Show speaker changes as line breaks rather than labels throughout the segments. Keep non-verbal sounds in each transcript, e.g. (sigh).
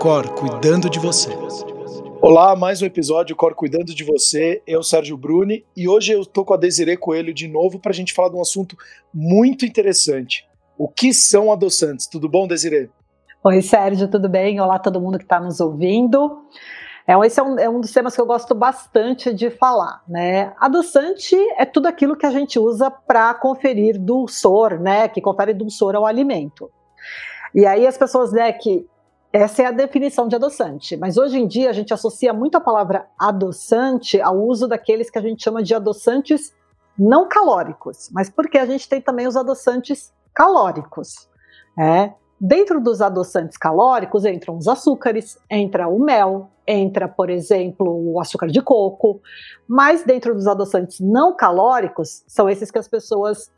Cor cuidando de você.
Olá, mais um episódio Cor Cuidando de Você. Eu, Sérgio Bruni, e hoje eu tô com a Desiree Coelho de novo para a gente falar de um assunto muito interessante. O que são adoçantes? Tudo bom, Desiree?
Oi, Sérgio, tudo bem? Olá, todo mundo que está nos ouvindo. É, esse é um, é um, dos temas que eu gosto bastante de falar, né? Adoçante é tudo aquilo que a gente usa para conferir dulçor, né? Que confere dulçor ao alimento. E aí as pessoas, né, que essa é a definição de adoçante, mas hoje em dia a gente associa muito a palavra adoçante ao uso daqueles que a gente chama de adoçantes não calóricos, mas porque a gente tem também os adoçantes calóricos. É. Dentro dos adoçantes calóricos entram os açúcares, entra o mel, entra, por exemplo, o açúcar de coco, mas dentro dos adoçantes não calóricos são esses que as pessoas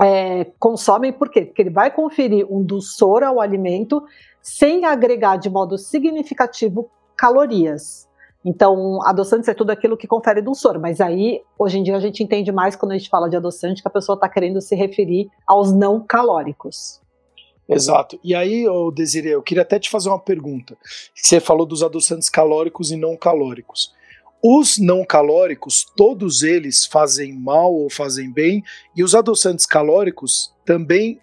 é, consomem, por quê? Porque ele vai conferir um dulçor ao alimento sem agregar de modo significativo calorias. Então, adoçantes é tudo aquilo que confere dulçor, mas aí, hoje em dia, a gente entende mais quando a gente fala de adoçante que a pessoa está querendo se referir aos não calóricos.
Exato. E aí, oh, Desiree, eu queria até te fazer uma pergunta. Você falou dos adoçantes calóricos e não calóricos. Os não calóricos, todos eles fazem mal ou fazem bem, e os adoçantes calóricos também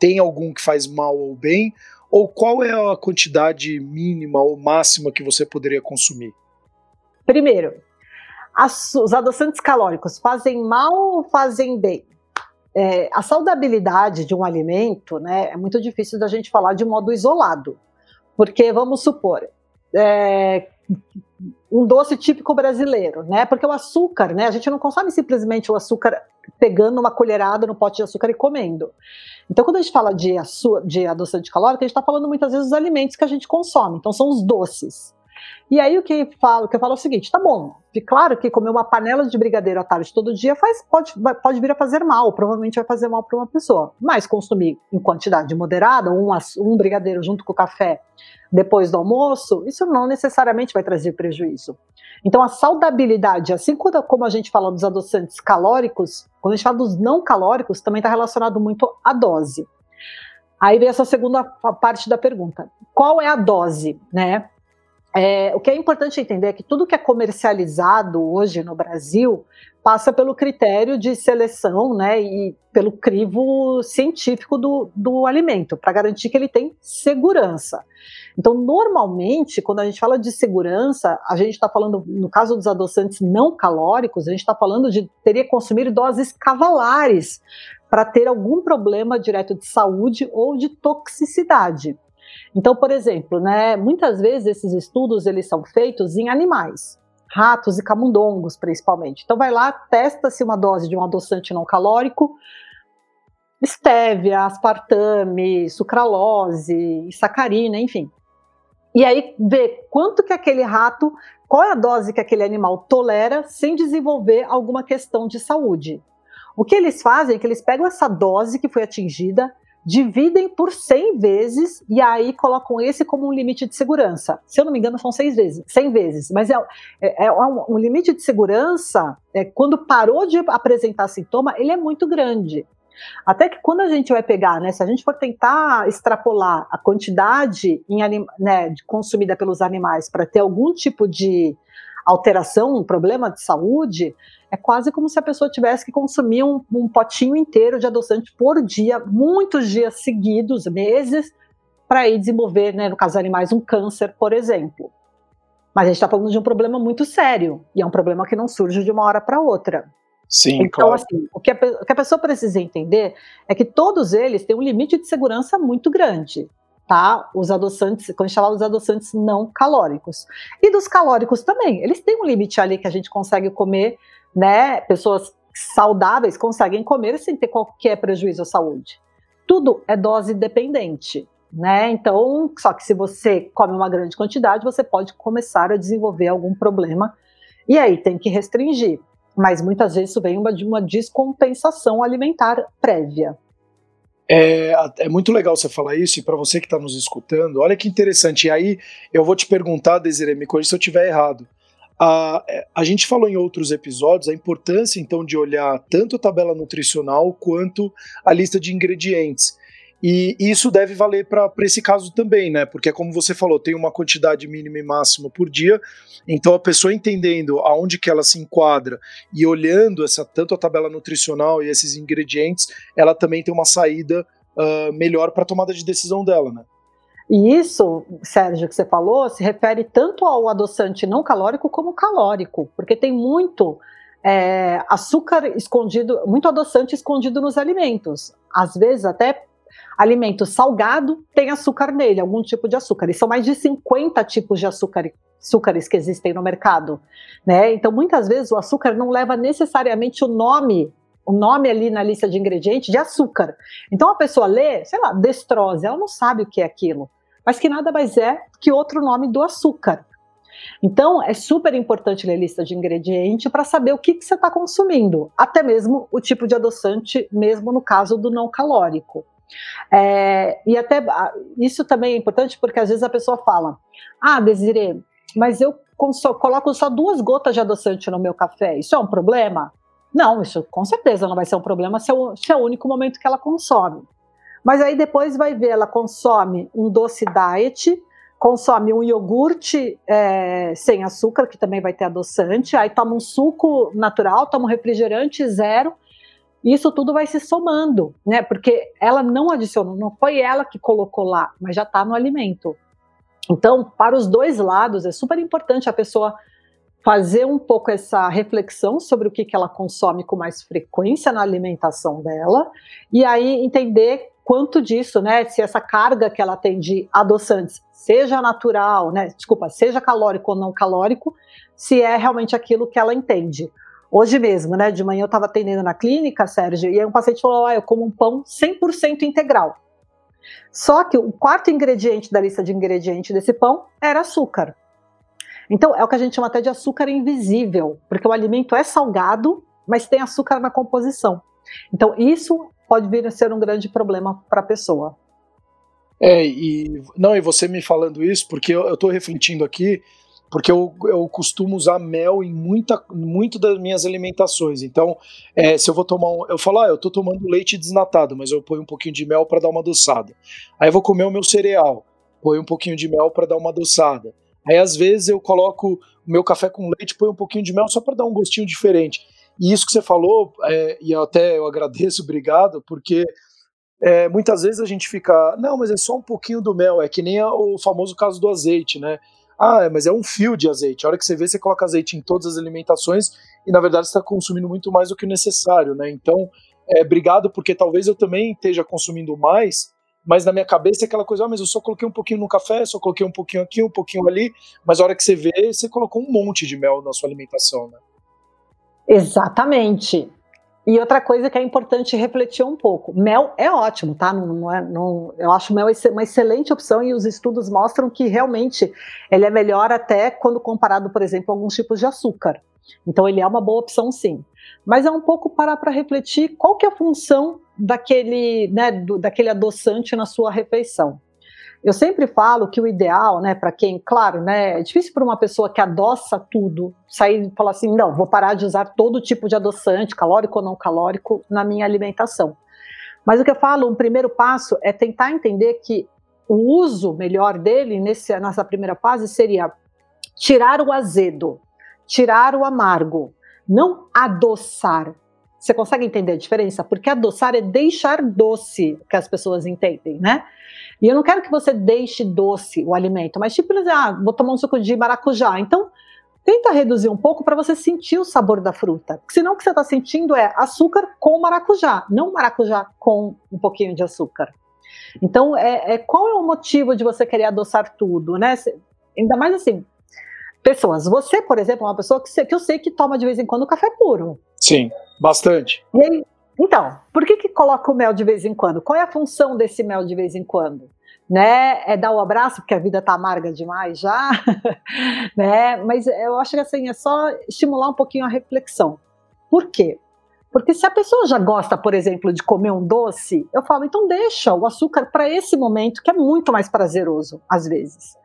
tem algum que faz mal ou bem, ou qual é a quantidade mínima ou máxima que você poderia consumir?
Primeiro, os adoçantes calóricos fazem mal ou fazem bem? É, a saudabilidade de um alimento né, é muito difícil da gente falar de modo isolado. Porque, vamos supor, é, um doce típico brasileiro, né? Porque o açúcar, né? A gente não consome simplesmente o açúcar pegando uma colherada no pote de açúcar e comendo. Então, quando a gente fala de, de adoçante calórico, a gente está falando muitas vezes dos alimentos que a gente consome. Então, são os doces. E aí o que, falo, que eu falo é o seguinte: tá bom, claro que comer uma panela de brigadeiro à tarde todo dia faz, pode, pode vir a fazer mal, provavelmente vai fazer mal para uma pessoa. Mas consumir em quantidade moderada, um, um brigadeiro junto com o café depois do almoço, isso não necessariamente vai trazer prejuízo. Então, a saudabilidade, assim como a gente fala dos adoçantes calóricos, quando a gente fala dos não calóricos, também está relacionado muito à dose. Aí vem essa segunda parte da pergunta: qual é a dose, né? É, o que é importante entender é que tudo que é comercializado hoje no Brasil passa pelo critério de seleção né, e pelo crivo científico do, do alimento, para garantir que ele tem segurança. Então, normalmente, quando a gente fala de segurança, a gente está falando, no caso dos adoçantes não calóricos, a gente está falando de teria consumir doses cavalares para ter algum problema direto de saúde ou de toxicidade. Então, por exemplo, né, muitas vezes esses estudos eles são feitos em animais, ratos e camundongos principalmente. Então vai lá, testa-se uma dose de um adoçante não calórico, estévia, aspartame, sucralose, sacarina, enfim. E aí vê quanto que aquele rato, qual é a dose que aquele animal tolera sem desenvolver alguma questão de saúde. O que eles fazem é que eles pegam essa dose que foi atingida, dividem por 100 vezes e aí colocam esse como um limite de segurança. Se eu não me engano, são seis vezes, 100 vezes. Mas é, é, é um, um, limite de segurança, é, quando parou de apresentar sintoma, ele é muito grande. Até que quando a gente vai pegar, né, se a gente for tentar extrapolar a quantidade em, né, consumida pelos animais para ter algum tipo de alteração, um problema de saúde, é quase como se a pessoa tivesse que consumir um, um potinho inteiro de adoçante por dia, muitos dias seguidos, meses, para ir desenvolver, né, no caso dos animais, um câncer, por exemplo. Mas a gente está falando de um problema muito sério, e é um problema que não surge de uma hora para outra.
Sim,
então,
claro.
assim, o que, a, o que a pessoa precisa entender é que todos eles têm um limite de segurança muito grande tá? Os adoçantes, quando a gente fala dos adoçantes não calóricos. E dos calóricos também, eles têm um limite ali que a gente consegue comer, né? Pessoas saudáveis conseguem comer sem ter qualquer prejuízo à saúde. Tudo é dose dependente, né? Então, só que se você come uma grande quantidade, você pode começar a desenvolver algum problema e aí tem que restringir. Mas muitas vezes isso vem de uma descompensação alimentar prévia.
É, é, muito legal você falar isso, e para você que está nos escutando, olha que interessante. E aí eu vou te perguntar, Desiree, me corrija se eu estiver errado. A, a gente falou em outros episódios a importância então de olhar tanto a tabela nutricional quanto a lista de ingredientes. E isso deve valer para esse caso também, né? Porque, como você falou, tem uma quantidade mínima e máxima por dia. Então, a pessoa entendendo aonde que ela se enquadra e olhando essa tanto a tabela nutricional e esses ingredientes, ela também tem uma saída uh, melhor para a tomada de decisão dela, né?
E isso, Sérgio, que você falou, se refere tanto ao adoçante não calórico como calórico, porque tem muito é, açúcar escondido, muito adoçante escondido nos alimentos. Às vezes, até alimento salgado tem açúcar nele, algum tipo de açúcar. E são mais de 50 tipos de açúcar, açúcares que existem no mercado. Né? Então, muitas vezes, o açúcar não leva necessariamente o nome o nome ali na lista de ingredientes de açúcar. Então a pessoa lê, sei lá, destrose, ela não sabe o que é aquilo mas que nada mais é que outro nome do açúcar. Então, é super importante ler lista de ingrediente para saber o que, que você está consumindo, até mesmo o tipo de adoçante, mesmo no caso do não calórico. É, e até isso também é importante porque às vezes a pessoa fala: Ah, Desiree, mas eu coloco só duas gotas de adoçante no meu café, isso é um problema? Não, isso com certeza não vai ser um problema se é o, se é o único momento que ela consome. Mas aí depois vai ver, ela consome um doce diet, consome um iogurte é, sem açúcar, que também vai ter adoçante, aí toma um suco natural, toma um refrigerante zero, isso tudo vai se somando, né? Porque ela não adicionou, não foi ela que colocou lá, mas já está no alimento. Então, para os dois lados, é super importante a pessoa fazer um pouco essa reflexão sobre o que, que ela consome com mais frequência na alimentação dela, e aí entender quanto disso, né, se essa carga que ela tem de adoçantes, seja natural, né, desculpa, seja calórico ou não calórico, se é realmente aquilo que ela entende. Hoje mesmo, né, de manhã eu estava atendendo na clínica, Sérgio, e aí um paciente falou, ah, eu como um pão 100% integral. Só que o quarto ingrediente da lista de ingredientes desse pão era açúcar. Então, é o que a gente chama até de açúcar invisível, porque o alimento é salgado, mas tem açúcar na composição. Então, isso pode vir a ser um grande problema para a pessoa.
É, e não, e você me falando isso, porque eu estou refletindo aqui, porque eu, eu costumo usar mel em muita, muito das minhas alimentações. Então, é, se eu vou tomar um, eu falo, ah, eu estou tomando leite desnatado, mas eu ponho um pouquinho de mel para dar uma adoçada. Aí eu vou comer o meu cereal, ponho um pouquinho de mel para dar uma adoçada. Aí às vezes eu coloco o meu café com leite, ponho um pouquinho de mel só para dar um gostinho diferente. E isso que você falou, é, e até eu agradeço, (laughs) obrigado, porque é, muitas vezes a gente fica, não, mas é só um pouquinho do mel, é que nem o famoso caso do azeite, né? Ah, mas é um fio de azeite. A hora que você vê, você coloca azeite em todas as alimentações e na verdade está consumindo muito mais do que o necessário, né? Então, é, obrigado, porque talvez eu também esteja consumindo mais, mas na minha cabeça é aquela coisa, ah, mas eu só coloquei um pouquinho no café, só coloquei um pouquinho aqui, um pouquinho ali, mas a hora que você vê, você colocou um monte de mel na sua alimentação, né?
Exatamente. E outra coisa que é importante refletir um pouco: mel é ótimo, tá? Não, não é, não, eu acho mel uma excelente opção e os estudos mostram que realmente ele é melhor até quando comparado, por exemplo, a alguns tipos de açúcar. Então ele é uma boa opção, sim. Mas é um pouco parar para refletir qual que é a função daquele, né, do, daquele adoçante na sua refeição. Eu sempre falo que o ideal, né, para quem, claro, né, é difícil para uma pessoa que adoça tudo sair e falar assim, não, vou parar de usar todo tipo de adoçante, calórico ou não calórico, na minha alimentação. Mas o que eu falo, um primeiro passo é tentar entender que o uso melhor dele nesse, nessa primeira fase seria tirar o azedo, tirar o amargo, não adoçar. Você consegue entender a diferença? Porque adoçar é deixar doce, que as pessoas entendem, né? E eu não quero que você deixe doce o alimento, mas tipo, ah, vou tomar um suco de maracujá. Então, tenta reduzir um pouco para você sentir o sabor da fruta. Porque senão o que você está sentindo é açúcar com maracujá, não maracujá com um pouquinho de açúcar. Então, é, é qual é o motivo de você querer adoçar tudo, né? Ainda mais assim, pessoas. Você, por exemplo, é uma pessoa que, que eu sei que toma de vez em quando café puro.
Sim, bastante.
E aí, então, por que, que coloca o mel de vez em quando? Qual é a função desse mel de vez em quando? Né? É dar o um abraço, porque a vida tá amarga demais já, (laughs) né? Mas eu acho que assim, é só estimular um pouquinho a reflexão. Por quê? Porque se a pessoa já gosta, por exemplo, de comer um doce, eu falo, então deixa o açúcar para esse momento, que é muito mais prazeroso, às vezes.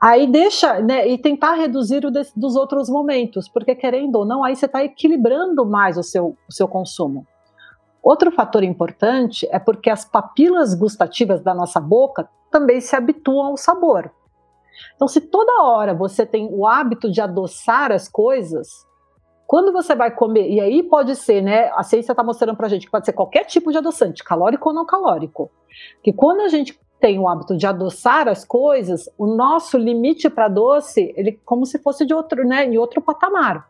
Aí deixa, né, e tentar reduzir o de, dos outros momentos, porque querendo ou não, aí você está equilibrando mais o seu, o seu consumo. Outro fator importante é porque as papilas gustativas da nossa boca também se habituam ao sabor. Então, se toda hora você tem o hábito de adoçar as coisas, quando você vai comer, e aí pode ser, né? A ciência está mostrando para a gente que pode ser qualquer tipo de adoçante, calórico ou não calórico. Que quando a gente tem o hábito de adoçar as coisas, o nosso limite para doce, ele como se fosse de outro, né, em outro patamar.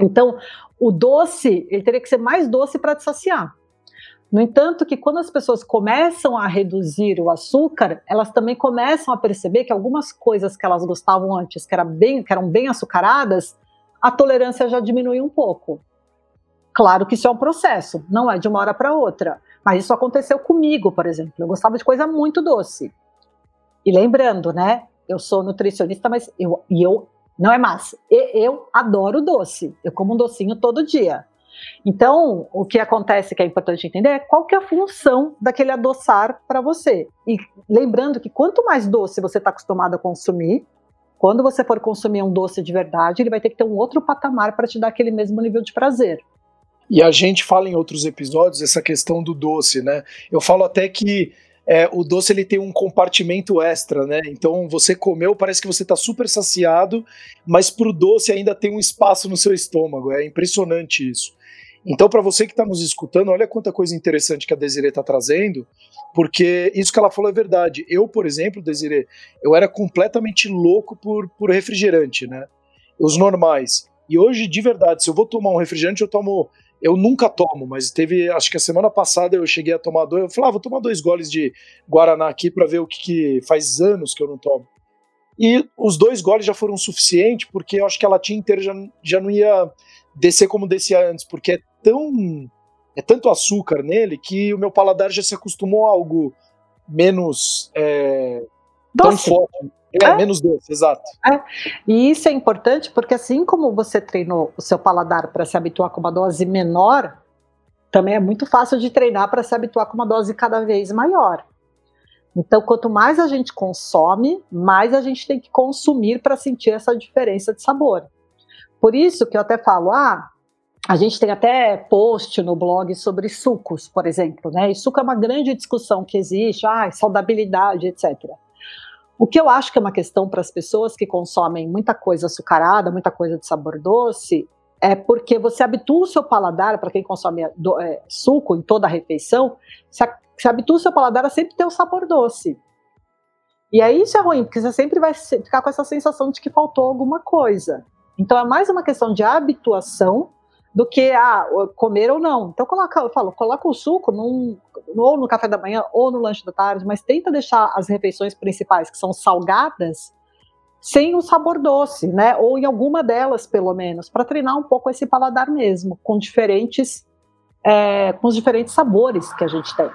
Então, o doce, ele teria que ser mais doce para te saciar. No entanto, que quando as pessoas começam a reduzir o açúcar, elas também começam a perceber que algumas coisas que elas gostavam antes, que, era bem, que eram bem açucaradas, a tolerância já diminui um pouco. Claro que isso é um processo, não é de uma hora para outra. Mas isso aconteceu comigo, por exemplo. Eu gostava de coisa muito doce. E lembrando, né? Eu sou nutricionista, mas eu, e eu não é massa. eu adoro doce. Eu como um docinho todo dia. Então, o que acontece que é importante entender é qual que é a função daquele adoçar para você. E lembrando que quanto mais doce você está acostumado a consumir, quando você for consumir um doce de verdade, ele vai ter que ter um outro patamar para te dar aquele mesmo nível de prazer.
E a gente fala em outros episódios essa questão do doce, né? Eu falo até que é, o doce ele tem um compartimento extra, né? Então você comeu, parece que você está super saciado, mas para o doce ainda tem um espaço no seu estômago. É impressionante isso. Então, para você que está nos escutando, olha quanta coisa interessante que a Desiree está trazendo, porque isso que ela falou é verdade. Eu, por exemplo, Desiree, eu era completamente louco por, por refrigerante, né? Os normais. E hoje, de verdade, se eu vou tomar um refrigerante, eu tomo. Eu nunca tomo, mas teve. Acho que a semana passada eu cheguei a tomar dois. Eu falei, ah, vou tomar dois goles de Guaraná aqui para ver o que, que faz anos que eu não tomo. E os dois goles já foram suficientes, porque eu acho que a latinha inteira já, já não ia descer como descia antes, porque é tão. É tanto açúcar nele que o meu paladar já se acostumou a algo menos. É, tão forte. É, é, menos doce, exato.
É. E isso é importante porque, assim como você treinou o seu paladar para se habituar com uma dose menor, também é muito fácil de treinar para se habituar com uma dose cada vez maior. Então, quanto mais a gente consome, mais a gente tem que consumir para sentir essa diferença de sabor. Por isso que eu até falo, ah, a gente tem até post no blog sobre sucos, por exemplo, né? E suco é uma grande discussão que existe, ah, saudabilidade, etc. O que eu acho que é uma questão para as pessoas que consomem muita coisa açucarada, muita coisa de sabor doce, é porque você habitua o seu paladar, para quem consome do, é, suco em toda a refeição, se, se habitua o seu paladar a sempre ter o sabor doce. E aí isso é ruim, porque você sempre vai ficar com essa sensação de que faltou alguma coisa. Então é mais uma questão de habituação do que ah, comer ou não. Então coloca, eu falo, coloca o suco num, ou no café da manhã ou no lanche da tarde, mas tenta deixar as refeições principais que são salgadas sem o sabor doce, né? Ou em alguma delas, pelo menos, para treinar um pouco esse paladar mesmo, com diferentes, é, com os diferentes sabores que a gente tem.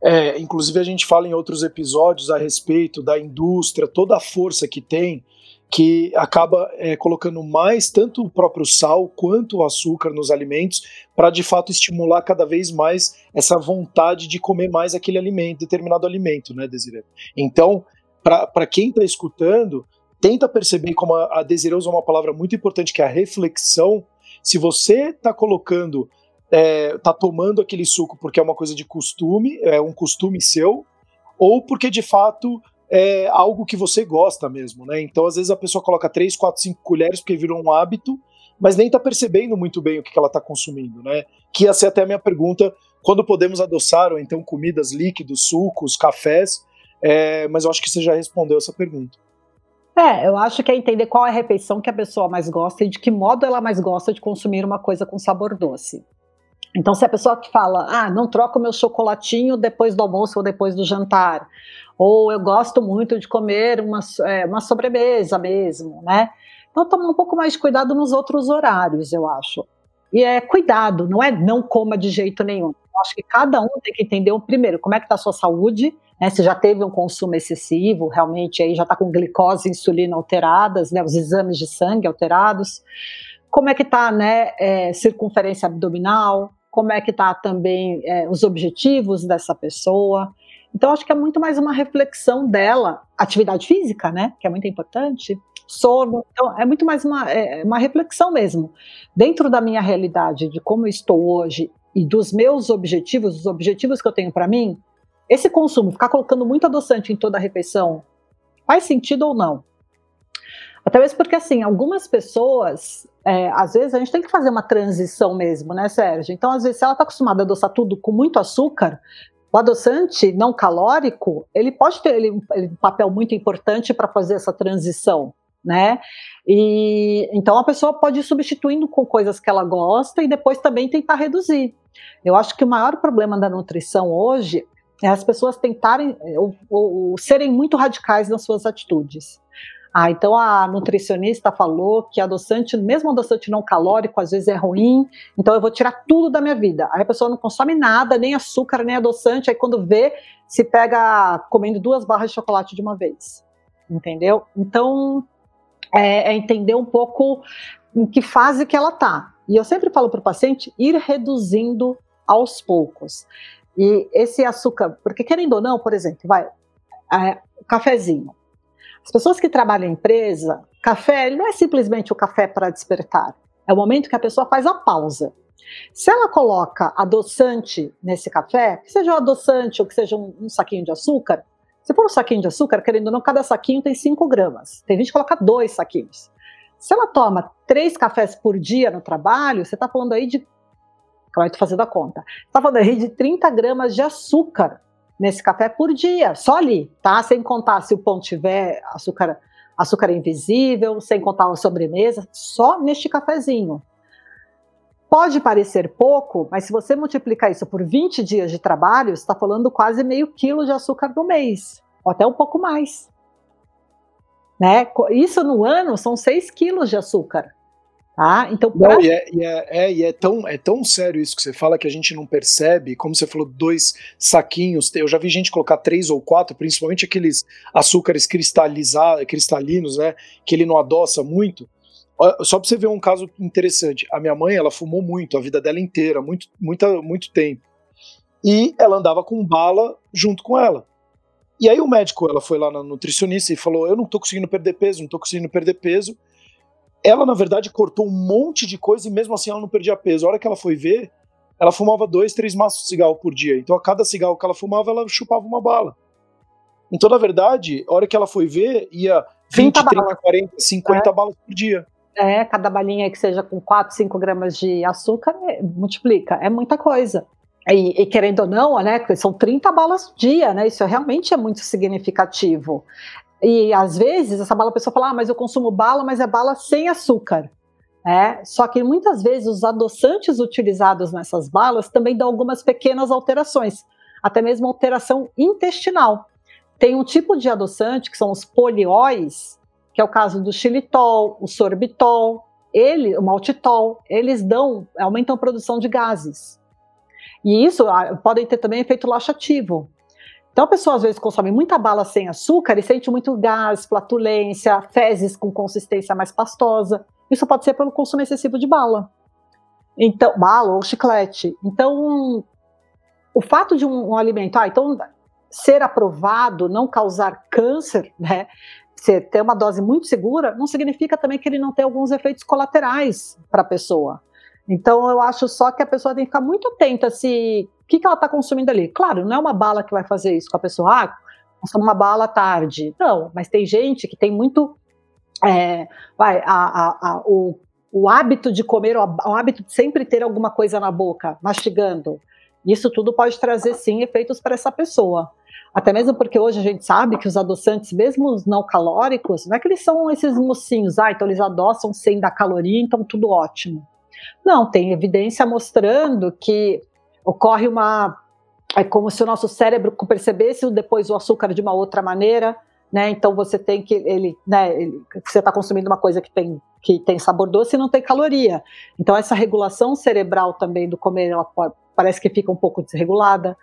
É, inclusive a gente fala em outros episódios a respeito da indústria, toda a força que tem que acaba é, colocando mais tanto o próprio sal quanto o açúcar nos alimentos para de fato estimular cada vez mais essa vontade de comer mais aquele alimento, determinado alimento, né, Desiree? Então, para quem está escutando, tenta perceber como a, a Desiree usa uma palavra muito importante que é a reflexão. Se você está colocando, está é, tomando aquele suco porque é uma coisa de costume, é um costume seu, ou porque de fato é algo que você gosta mesmo, né? Então, às vezes a pessoa coloca 3, 4, 5 colheres porque virou um hábito, mas nem tá percebendo muito bem o que, ela tá consumindo, né? Que ia ser até a minha pergunta, quando podemos adoçar, ou então comidas líquidos, sucos, cafés, é, mas eu acho que você já respondeu essa pergunta.
É, eu acho que é entender qual é a refeição que a pessoa mais gosta e de que modo ela mais gosta de consumir uma coisa com sabor doce. Então, se a pessoa que fala, ah, não troco meu chocolatinho depois do almoço ou depois do jantar, ou eu gosto muito de comer uma, é, uma sobremesa mesmo, né? Então, tomar um pouco mais de cuidado nos outros horários, eu acho. E é cuidado, não é não coma de jeito nenhum. Eu acho que cada um tem que entender, primeiro, como é que está a sua saúde, né? Se já teve um consumo excessivo, realmente aí já está com glicose e insulina alteradas, né? Os exames de sangue alterados. Como é que está, né? É, circunferência abdominal, como é que está também é, os objetivos dessa pessoa. Então, acho que é muito mais uma reflexão dela, atividade física, né, que é muito importante, sono, então é muito mais uma, é, uma reflexão mesmo. Dentro da minha realidade, de como eu estou hoje, e dos meus objetivos, os objetivos que eu tenho para mim, esse consumo, ficar colocando muito adoçante em toda a refeição, faz sentido ou não? Até mesmo porque, assim, algumas pessoas, é, às vezes a gente tem que fazer uma transição mesmo, né, Sérgio? Então, às vezes, se ela está acostumada a adoçar tudo com muito açúcar, o adoçante não calórico, ele pode ter ele, um papel muito importante para fazer essa transição, né? E então a pessoa pode ir substituindo com coisas que ela gosta e depois também tentar reduzir. Eu acho que o maior problema da nutrição hoje é as pessoas tentarem ou, ou, ou serem muito radicais nas suas atitudes. Ah, então a nutricionista falou que adoçante, mesmo adoçante não calórico, às vezes é ruim, então eu vou tirar tudo da minha vida. Aí a pessoa não consome nada, nem açúcar, nem adoçante, aí quando vê, se pega comendo duas barras de chocolate de uma vez. Entendeu? Então, é, é entender um pouco em que fase que ela tá. E eu sempre falo para o paciente ir reduzindo aos poucos. E esse açúcar, porque querendo ou não, por exemplo, vai, é, cafezinho. As pessoas que trabalham em empresa, café não é simplesmente o café para despertar. É o momento que a pessoa faz a pausa. Se ela coloca adoçante nesse café, que seja um adoçante ou que seja um, um saquinho de açúcar, se for um saquinho de açúcar, querendo ou não, cada saquinho tem 5 gramas. Tem gente que coloca dois saquinhos. Se ela toma três cafés por dia no trabalho, você está falando aí de. Como é que fazendo a conta? Está falando aí de 30 gramas de açúcar nesse café por dia, só ali, tá? Sem contar se o pão tiver açúcar, açúcar invisível, sem contar a sobremesa, só neste cafezinho. Pode parecer pouco, mas se você multiplicar isso por 20 dias de trabalho, você está falando quase meio quilo de açúcar no mês, ou até um pouco mais. Né? Isso no ano são 6 quilos de açúcar. Tá? Então,
pra... não, e, é, e, é, é, e é, tão, é tão sério isso que você fala que a gente não percebe, como você falou, dois saquinhos, eu já vi gente colocar três ou quatro, principalmente aqueles açúcares cristalizados, cristalinos, né, que ele não adoça muito, só pra você ver um caso interessante, a minha mãe, ela fumou muito, a vida dela inteira, muito, muita, muito tempo, e ela andava com bala junto com ela, e aí o médico, ela foi lá na nutricionista e falou, eu não tô conseguindo perder peso, não tô conseguindo perder peso, ela, na verdade, cortou um monte de coisa e mesmo assim ela não perdia peso. A hora que ela foi ver, ela fumava dois, três maços de cigarro por dia. Então, a cada cigarro que ela fumava, ela chupava uma bala. Então, na verdade, a hora que ela foi ver, ia 20, 30, balas. 40, 50 é. balas por dia.
É, cada balinha que seja com 4, 5 gramas de açúcar, é, multiplica. É muita coisa. E, e, querendo ou não, né, são 30 balas por dia, né? Isso realmente é muito significativo. E às vezes essa bala a pessoa fala, ah, mas eu consumo bala, mas é bala sem açúcar. É, só que muitas vezes os adoçantes utilizados nessas balas também dão algumas pequenas alterações, até mesmo alteração intestinal. Tem um tipo de adoçante que são os polióis, que é o caso do xilitol, o sorbitol, ele, o maltitol, eles dão, aumentam a produção de gases. E isso ah, podem ter também efeito laxativo. Então a pessoa às vezes consome muita bala sem açúcar e sente muito gás, flatulência, fezes com consistência mais pastosa. Isso pode ser pelo consumo excessivo de bala. Então, bala ou chiclete. Então, o fato de um, um alimento, ah, então ser aprovado, não causar câncer, né? Ser, ter uma dose muito segura, não significa também que ele não tem alguns efeitos colaterais para a pessoa. Então, eu acho só que a pessoa tem que ficar muito atenta se o que, que ela está consumindo ali. Claro, não é uma bala que vai fazer isso com a pessoa, ah, consome uma bala tarde. Não, mas tem gente que tem muito. É, vai, a, a, a, o, o hábito de comer, o, o hábito de sempre ter alguma coisa na boca, mastigando. Isso tudo pode trazer, sim, efeitos para essa pessoa. Até mesmo porque hoje a gente sabe que os adoçantes, mesmo os não calóricos, não é que eles são esses mocinhos, ah, então eles adoçam sem dar caloria, então tudo ótimo. Não, tem evidência mostrando que ocorre uma. É como se o nosso cérebro percebesse depois o açúcar de uma outra maneira, né? Então você tem que ele, né? Ele, você está consumindo uma coisa que tem que tem sabor doce e não tem caloria. Então essa regulação cerebral também do comer, ela parece que fica um pouco desregulada.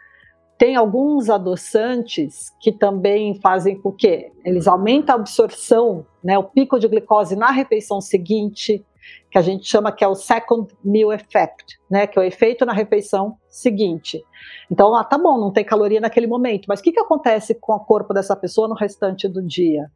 Tem alguns adoçantes que também fazem com que eles aumentam a absorção, né, o pico de glicose na refeição seguinte, que a gente chama que é o second meal effect, né, que é o efeito na refeição seguinte. Então, ah, tá bom, não tem caloria naquele momento, mas o que, que acontece com o corpo dessa pessoa no restante do dia?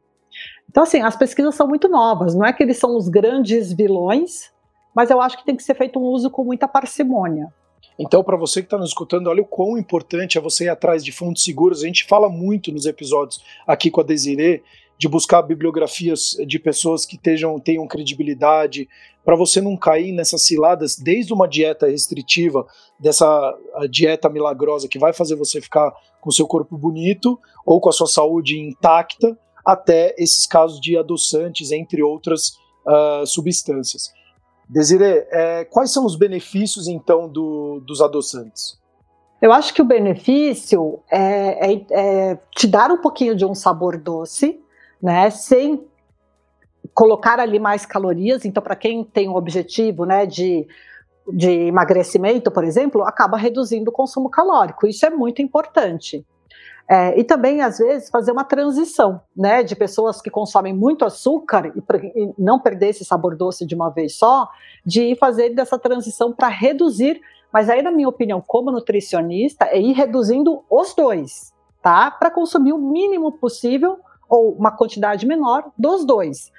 Então, assim, as pesquisas são muito novas, não é que eles são os grandes vilões, mas eu acho que tem que ser feito um uso com muita parcimônia.
Então, para você que está nos escutando, olha o quão importante é você ir atrás de fontes seguras. A gente fala muito nos episódios aqui com a Desiree de buscar bibliografias de pessoas que tenham credibilidade, para você não cair nessas ciladas, desde uma dieta restritiva, dessa dieta milagrosa que vai fazer você ficar com seu corpo bonito ou com a sua saúde intacta, até esses casos de adoçantes, entre outras uh, substâncias. Desiree, é, quais são os benefícios então do, dos adoçantes?
Eu acho que o benefício é, é, é, te dar um pouquinho de um sabor doce, né, sem colocar ali mais calorias. Então, para quem tem um objetivo, né, de de emagrecimento, por exemplo, acaba reduzindo o consumo calórico. Isso é muito importante. É, e também, às vezes, fazer uma transição, né, de pessoas que consomem muito açúcar e, e não perder esse sabor doce de uma vez só, de fazer dessa transição para reduzir. Mas aí, na minha opinião, como nutricionista, é ir reduzindo os dois, tá? Para consumir o mínimo possível ou uma quantidade menor dos dois.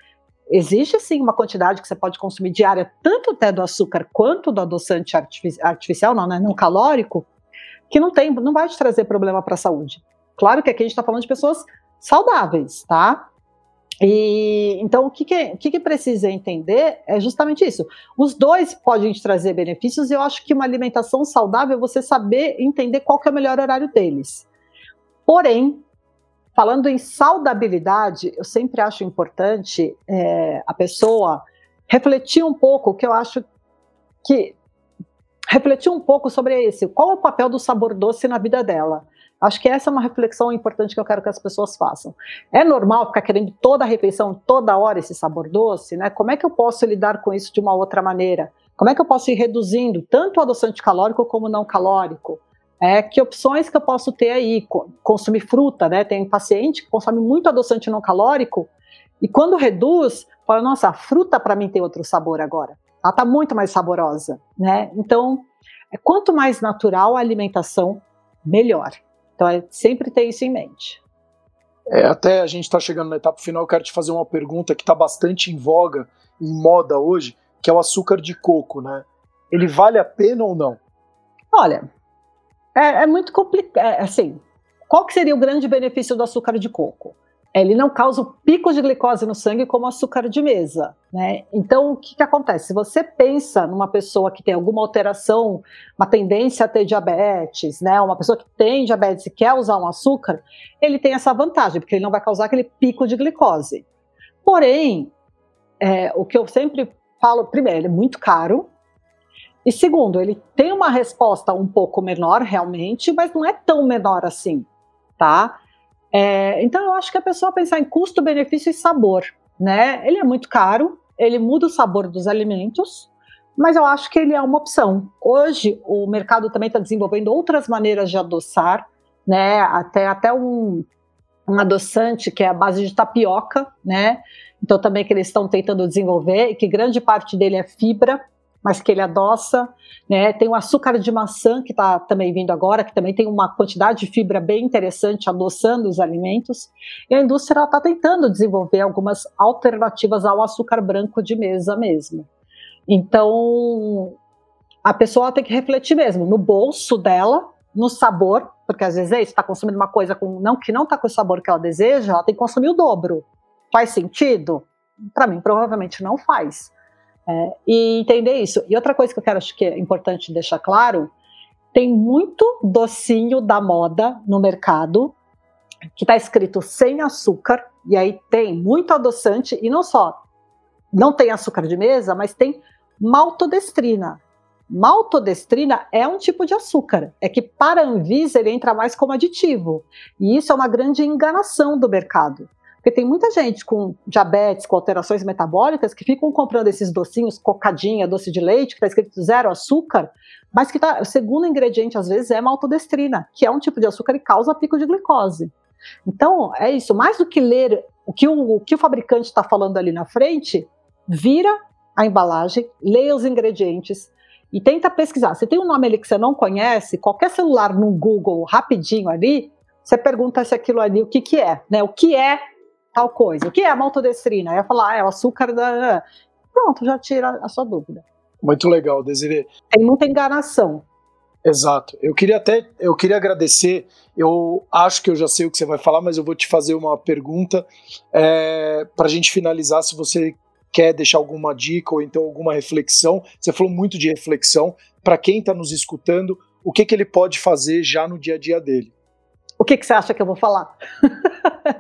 Existe sim uma quantidade que você pode consumir diária, tanto até do açúcar quanto do adoçante artificial, não, né, não calórico, que não tem, não vai te trazer problema para a saúde. Claro que aqui a gente está falando de pessoas saudáveis, tá? E então o que, que, que, que precisa entender é justamente isso. Os dois podem te trazer benefícios, e eu acho que uma alimentação saudável é você saber entender qual que é o melhor horário deles. Porém, falando em saudabilidade, eu sempre acho importante é, a pessoa refletir um pouco, que eu acho que refletir um pouco sobre esse, qual é o papel do sabor doce na vida dela. Acho que essa é uma reflexão importante que eu quero que as pessoas façam. É normal ficar querendo toda a refeição, toda hora esse sabor doce, né? Como é que eu posso lidar com isso de uma outra maneira? Como é que eu posso ir reduzindo tanto o adoçante calórico como não calórico? É, que opções que eu posso ter aí? Consumir fruta, né? Tem paciente que consome muito adoçante não calórico e quando reduz, fala, nossa, a fruta para mim tem outro sabor agora. Ela está muito mais saborosa, né? Então, é, quanto mais natural a alimentação, melhor. Então, é sempre ter isso em mente.
É, até a gente está chegando na etapa final, eu quero te fazer uma pergunta que está bastante em voga, em moda hoje, que é o açúcar de coco, né? Ele vale a pena ou não?
Olha, é, é muito complicado. É, assim, qual que seria o grande benefício do açúcar de coco? ele não causa o pico de glicose no sangue como açúcar de mesa, né? Então, o que, que acontece? Se você pensa numa pessoa que tem alguma alteração, uma tendência a ter diabetes, né? Uma pessoa que tem diabetes e quer usar um açúcar, ele tem essa vantagem, porque ele não vai causar aquele pico de glicose. Porém, é, o que eu sempre falo, primeiro, ele é muito caro, e segundo, ele tem uma resposta um pouco menor realmente, mas não é tão menor assim, tá? É, então eu acho que a pessoa pensar em custo, benefício e sabor, né? Ele é muito caro, ele muda o sabor dos alimentos, mas eu acho que ele é uma opção. Hoje o mercado também está desenvolvendo outras maneiras de adoçar, né? Até até um, um adoçante que é a base de tapioca, né? Então também que eles estão tentando desenvolver e que grande parte dele é fibra, mas que ele adoça. Né? Tem o açúcar de maçã, que está também vindo agora, que também tem uma quantidade de fibra bem interessante adoçando os alimentos. E a indústria está tentando desenvolver algumas alternativas ao açúcar branco de mesa mesmo. Então, a pessoa tem que refletir mesmo no bolso dela, no sabor, porque às vezes é está consumindo uma coisa com, não, que não está com o sabor que ela deseja, ela tem que consumir o dobro. Faz sentido? Para mim, provavelmente não faz. É, e entender isso. E outra coisa que eu quero acho que é importante deixar claro, tem muito docinho da moda no mercado que está escrito sem açúcar, e aí tem muito adoçante, e não só não tem açúcar de mesa, mas tem maltodestrina. Maltodestrina é um tipo de açúcar, é que para a Anvisa ele entra mais como aditivo, e isso é uma grande enganação do mercado. Porque tem muita gente com diabetes, com alterações metabólicas, que ficam comprando esses docinhos, cocadinha, doce de leite, que está escrito zero açúcar, mas que tá, o segundo ingrediente, às vezes, é maltodestrina, que é um tipo de açúcar e causa pico de glicose. Então, é isso. Mais do que ler o que o, o, que o fabricante está falando ali na frente, vira a embalagem, leia os ingredientes e tenta pesquisar. Se tem um nome ali que você não conhece, qualquer celular no Google, rapidinho ali, você pergunta se aquilo ali, o que, que é, né? O que é tal coisa. O que é a maltodestrina? Eu falar, ah, é o açúcar da. Pronto, já tira a sua dúvida.
Muito legal, Desiree.
Tem muita enganação.
Exato. Eu queria até, eu queria agradecer. Eu acho que eu já sei o que você vai falar, mas eu vou te fazer uma pergunta é, para a gente finalizar. Se você quer deixar alguma dica ou então alguma reflexão, você falou muito de reflexão. Para quem está nos escutando, o que, que ele pode fazer já no dia a dia dele?
O que, que você acha que eu vou falar? (laughs)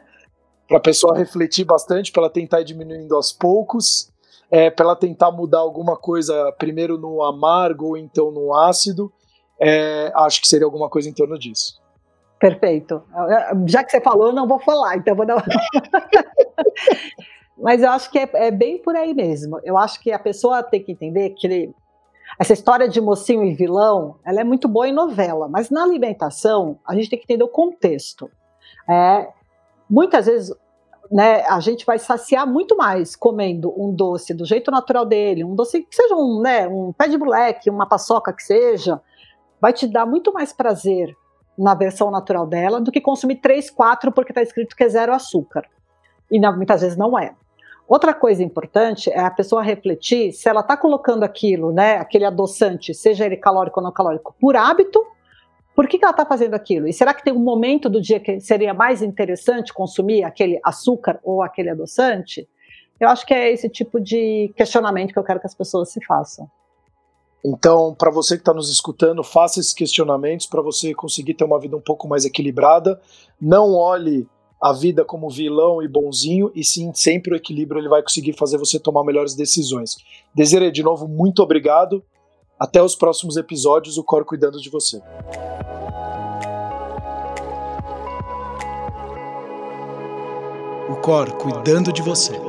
para a pessoa refletir bastante, para ela tentar ir diminuindo aos poucos, é, para ela tentar mudar alguma coisa, primeiro no amargo ou então no ácido, é, acho que seria alguma coisa em torno disso.
Perfeito. Já que você falou, eu não vou falar, então vou dar. (laughs) Mas eu acho que é, é, bem por aí mesmo. Eu acho que a pessoa tem que entender que ele, essa história de mocinho e vilão, ela é muito boa em novela, mas na alimentação a gente tem que entender o contexto. É, muitas vezes né, a gente vai saciar muito mais comendo um doce do jeito natural dele, um doce que seja um, né, um pé de moleque, uma paçoca que seja, vai te dar muito mais prazer na versão natural dela do que consumir 3, 4 porque está escrito que é zero açúcar. E muitas vezes não é. Outra coisa importante é a pessoa refletir se ela está colocando aquilo, né, aquele adoçante, seja ele calórico ou não calórico, por hábito, por que, que ela está fazendo aquilo? E será que tem um momento do dia que seria mais interessante consumir aquele açúcar ou aquele adoçante? Eu acho que é esse tipo de questionamento que eu quero que as pessoas se façam.
Então, para você que está nos escutando, faça esses questionamentos para você conseguir ter uma vida um pouco mais equilibrada. Não olhe a vida como vilão e bonzinho, e sim sempre o equilíbrio ele vai conseguir fazer você tomar melhores decisões. Desiree, de novo, muito obrigado. Até os próximos episódios, o Cor cuidando de você. O Cor cuidando de você.